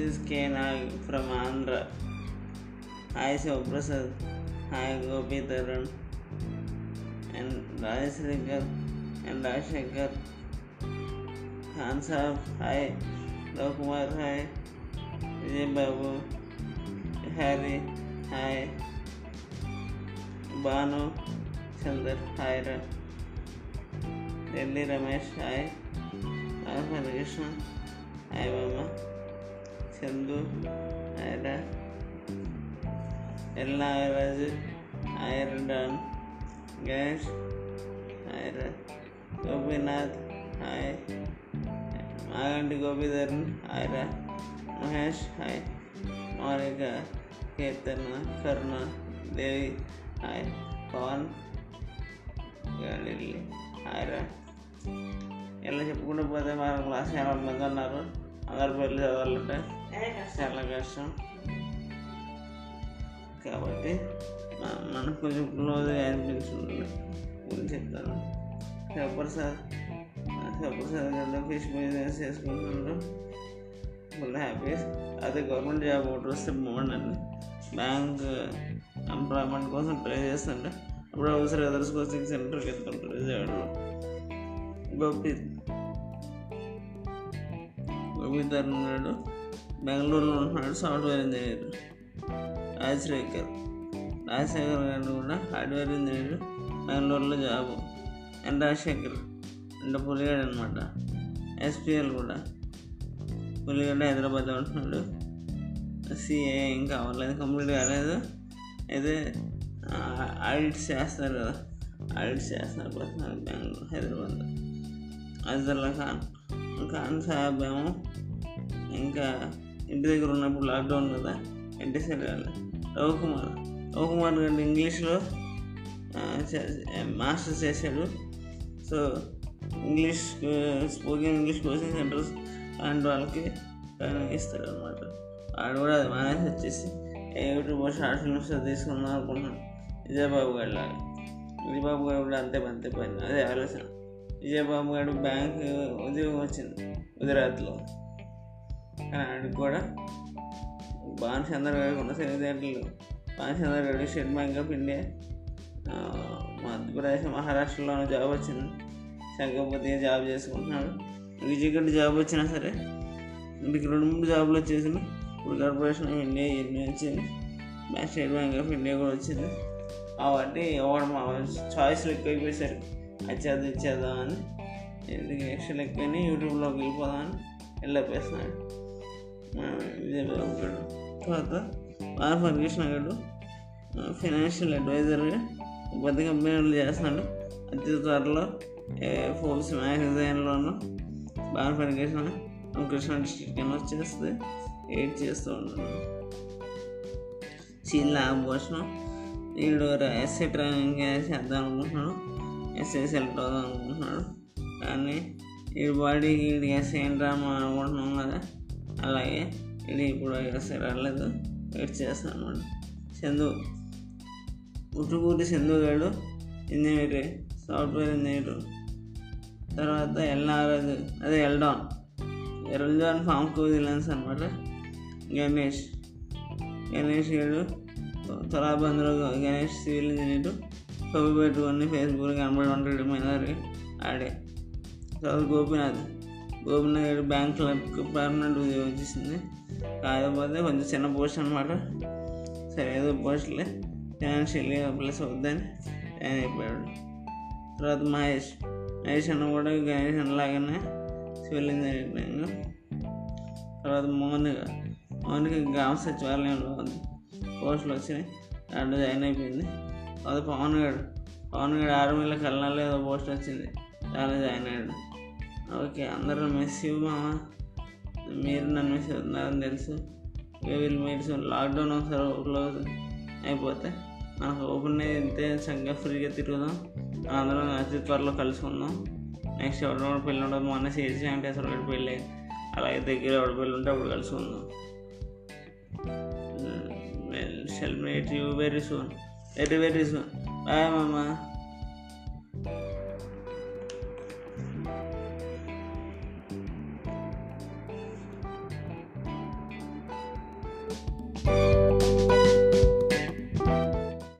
is K Nag from Andhra. Hi Shivaprasad. Hi Gopi Tarun. And Rajasrinkar and Rajshankar. Khan Saab. Hi. Kumar. Hi. Vijay Babu. Harry. Hi. Banu. Chandar. Hi. Delhi Ramesh. Hi. Hare Krishna. Hi Mama. Chandu ఆయన ఎల్లారాజు ఆయన don Ganesh ఆయన Gopinath hi Maganti Gopidharan ఆయన Mahesh hi Mounika Keerthana Karuna Devi hi Pawan Gali హాయ్రా ఇలా చెప్పుకుంటూ పోతే మన class చాలా మంది ఉన్నారు అందరి పేర్లు చదవాలంటే చాలా కష్టం కాబట్టి మనకు కొంచెం క్లోజ్ అనిపించింది గురించి చెప్తాను? శివప్రసాద్ సార్ గారు ఫిష్ బిజినెస్ చేసుకుంటున్నాడు. Full happy. అదే గవర్నమెంట్ జాబ్ ఒకటి వస్తే బాగుండండి బ్యాంక్ ఎంప్లాయ్మెంట్ కోసం ట్రై చేస్తుంటే అప్పుడు అవసరం అదర్స్ కోచింగ్ సెంటర్కి వెళ్తుంటారు విజయవాడలో గోపి. గోపి ఉన్నాడు. బెంగళూరులో ఉంటున్నాడు సాఫ్ట్వేర్ ఇంజనీర్. రాజశేఖర్. రాజశేఖర్ గారు కూడా హార్డ్వేర్ ఇంజనీర్ బెంగళూరులో జాబు. అండ్ రాజశేఖర్. అంటే పులిగాడు అనమాట ఎస్పిఎల్ కూడా. పులిగడ్డ హైదరాబాద్లో ఉంటున్నాడు. సిఏ ఇంకా అవ్వలేదు కంప్లీట్ కాలేదు. అయితే ఆడిట్స్ చేస్తారు కదా. ఆడిట్స్ చేస్తున్నారు పర్సనల్ బెంగళూరు హైదరాబాద్లో అజర్లా ఖాన్. ఖాన్ సాహెబ్ ఏమో ఇంకా ఇంటి దగ్గర ఉన్నప్పుడు లాక్డౌన్ కదా ఇంటి సైడ్ రవికుమార్ రవికుమార్ గారు ఇంగ్లీష్లో మాస్టర్స్ చేశాడు. So English spoken English coaching centres అలాంటి వాళ్ళకి ట్రైనింగ్ ఇస్తారు అనమాట వాడు కూడా అది మానేసి వచ్చేసి యూట్యూబ్ షార్ట్ ఫిల్మ్స్ తీసుకుందాం అనుకుంటున్నాను విజయబాబు గారు లాగా. విజయబాబు గారు కూడా అంతే అంతే పని. అదే ఆలోచన. విజయబాబు గారు బ్యాంక్ ఉద్యోగం వచ్చింది గుజరాత్లో. కానీ కూడా భాను చంద్ర గారికి ఉన్న తెలివితేటలు Bhanu State Bank of India. Madhya Pradesh మహారాష్ట్రలో జాబ్ వచ్చింది. చక్కకపోతే జాబ్ చేసుకుంటున్నాడు. విజయగడ్డ జాబ్ వచ్చినా సరే ఇంటికి రెండు మూడు జాబులు వచ్చేసింది ఇప్పుడు కార్పొరేషన్ ఆఫ్ ఇండియా ఇవన్నీ వచ్చింది. స్టేట్ బ్యాంక్ ఆఫ్ ఇండియా కూడా వచ్చింది. కాబట్టి ఎవరు మా చాయిస్లు ఎక్కువైపోయారు అది చేద్దాం చేద్దామని ఎందుకు ఎక్స్ట్రా ఎక్కువని యూట్యూబ్లోకి వెళ్ళిపోదామని వెళ్ళిపోతున్నాడు విజయబాబు గారు తర్వాత ఆర్ ఫర్గేషన్ గారు ఫైనాన్షియల్ అడ్వైజర్గా పెద్ద కంపెనీలు చేస్తున్నాడు. అతి త్వరలో ఫోర్స్ మ్యాగజైన్లోను బాగా ఫర్గేషన్ కృష్ణా డిస్ట్రిక్ట్ కింద వచ్చేస్తే ఎయిట్ చేస్తూ ఉన్నాడు. చిల్ల ఆభూషణం వీడు ఎస్ఐ ట్రైనింగ్ చేద్దాం అనుకుంటున్నాడు. ఎస్ఐ సెలెక్ట్ అవుదాం అనుకుంటున్నాడు. కానీ వీడి బాడీకి వీడి ఎస్ఐ డ్రామా అనుకుంటున్నాం కదా. అలాగే ఇది ఇప్పుడు ఎస్ఐ రాలేదు వెయిట్ చేస్తాను అనమాట చందు పుట్టుకూరి చందు గారు ఇంజనీర్ సాఫ్ట్వేర్ ఇంజనీర్. తర్వాత ఎల్ఆర్ అదే ఎల్డాన్. ఎల్డాన్ ఫామ్ విజిలెన్స్ అనమాట గణేష్. గణేష్ గారు తొలాబంద్లో గణేష్ సివిల్ ఇంజనీర్. కవి పెట్టుకొని ఫేస్బుక్ కనబడి ఉంటాడు మైనారి ఆడే. తర్వాత గోపీనాథ్. గోపినగర్ గారు బ్యాంక్ క్లర్క్ పర్మనెంట్ ఉద్యోగం చేసింది కాకపోతే కొంచెం చిన్న పోస్ట్ అనమాట సరే ఏదో పోస్ట్లే. ఫైనాన్షియల్గా ప్లస్ అవుద్దని జాయిన్ అయిపోయాడు తర్వాత మహేష్. మహేష్ అన్న కూడా గణేష్ అన్నలాగానే సివిల్ ఇంజనీరింగ్ తర్వాత మౌనిక. మౌనిక గ్రామ సచివాలయంలో ఉంది. పోస్టులు వచ్చినాయి. దాంట్లో జాయిన్ అయిపోయింది. తర్వాత పవన్ గారు పవన్ గారు ఆర్మీలోకి వెళ్ళాలి ఏదో పోస్ట్ వచ్చింది. దాంట్లో జాయిన్ అయ్యాడు. ఓకే అందరూ మెసేజ్ యూ మామ. మీరు నన్ను మిస్ అవుతున్నారని తెలుసు. వీళ్ళు మీరు లాక్డౌన్ ఒకసారి క్లోజ్ అయిపోతే మనకు ఓపెన్ అయితే చక్కగా ఫ్రీగా తిరుగుదాం. అందరం అతి త్వరలో కలుసుకుందాం. నెక్స్ట్ ఎవరి కూడా పెళ్ళి ఉండదు. మొన్న సిఎస్సి వెంకటేశ్వర గారి పెళ్ళి అలాగే దగ్గర ఎవరి పెళ్ళి ఉంటే అప్పుడు కలుసుకుందాం. Shall meet you very soon very very soon bye మామ.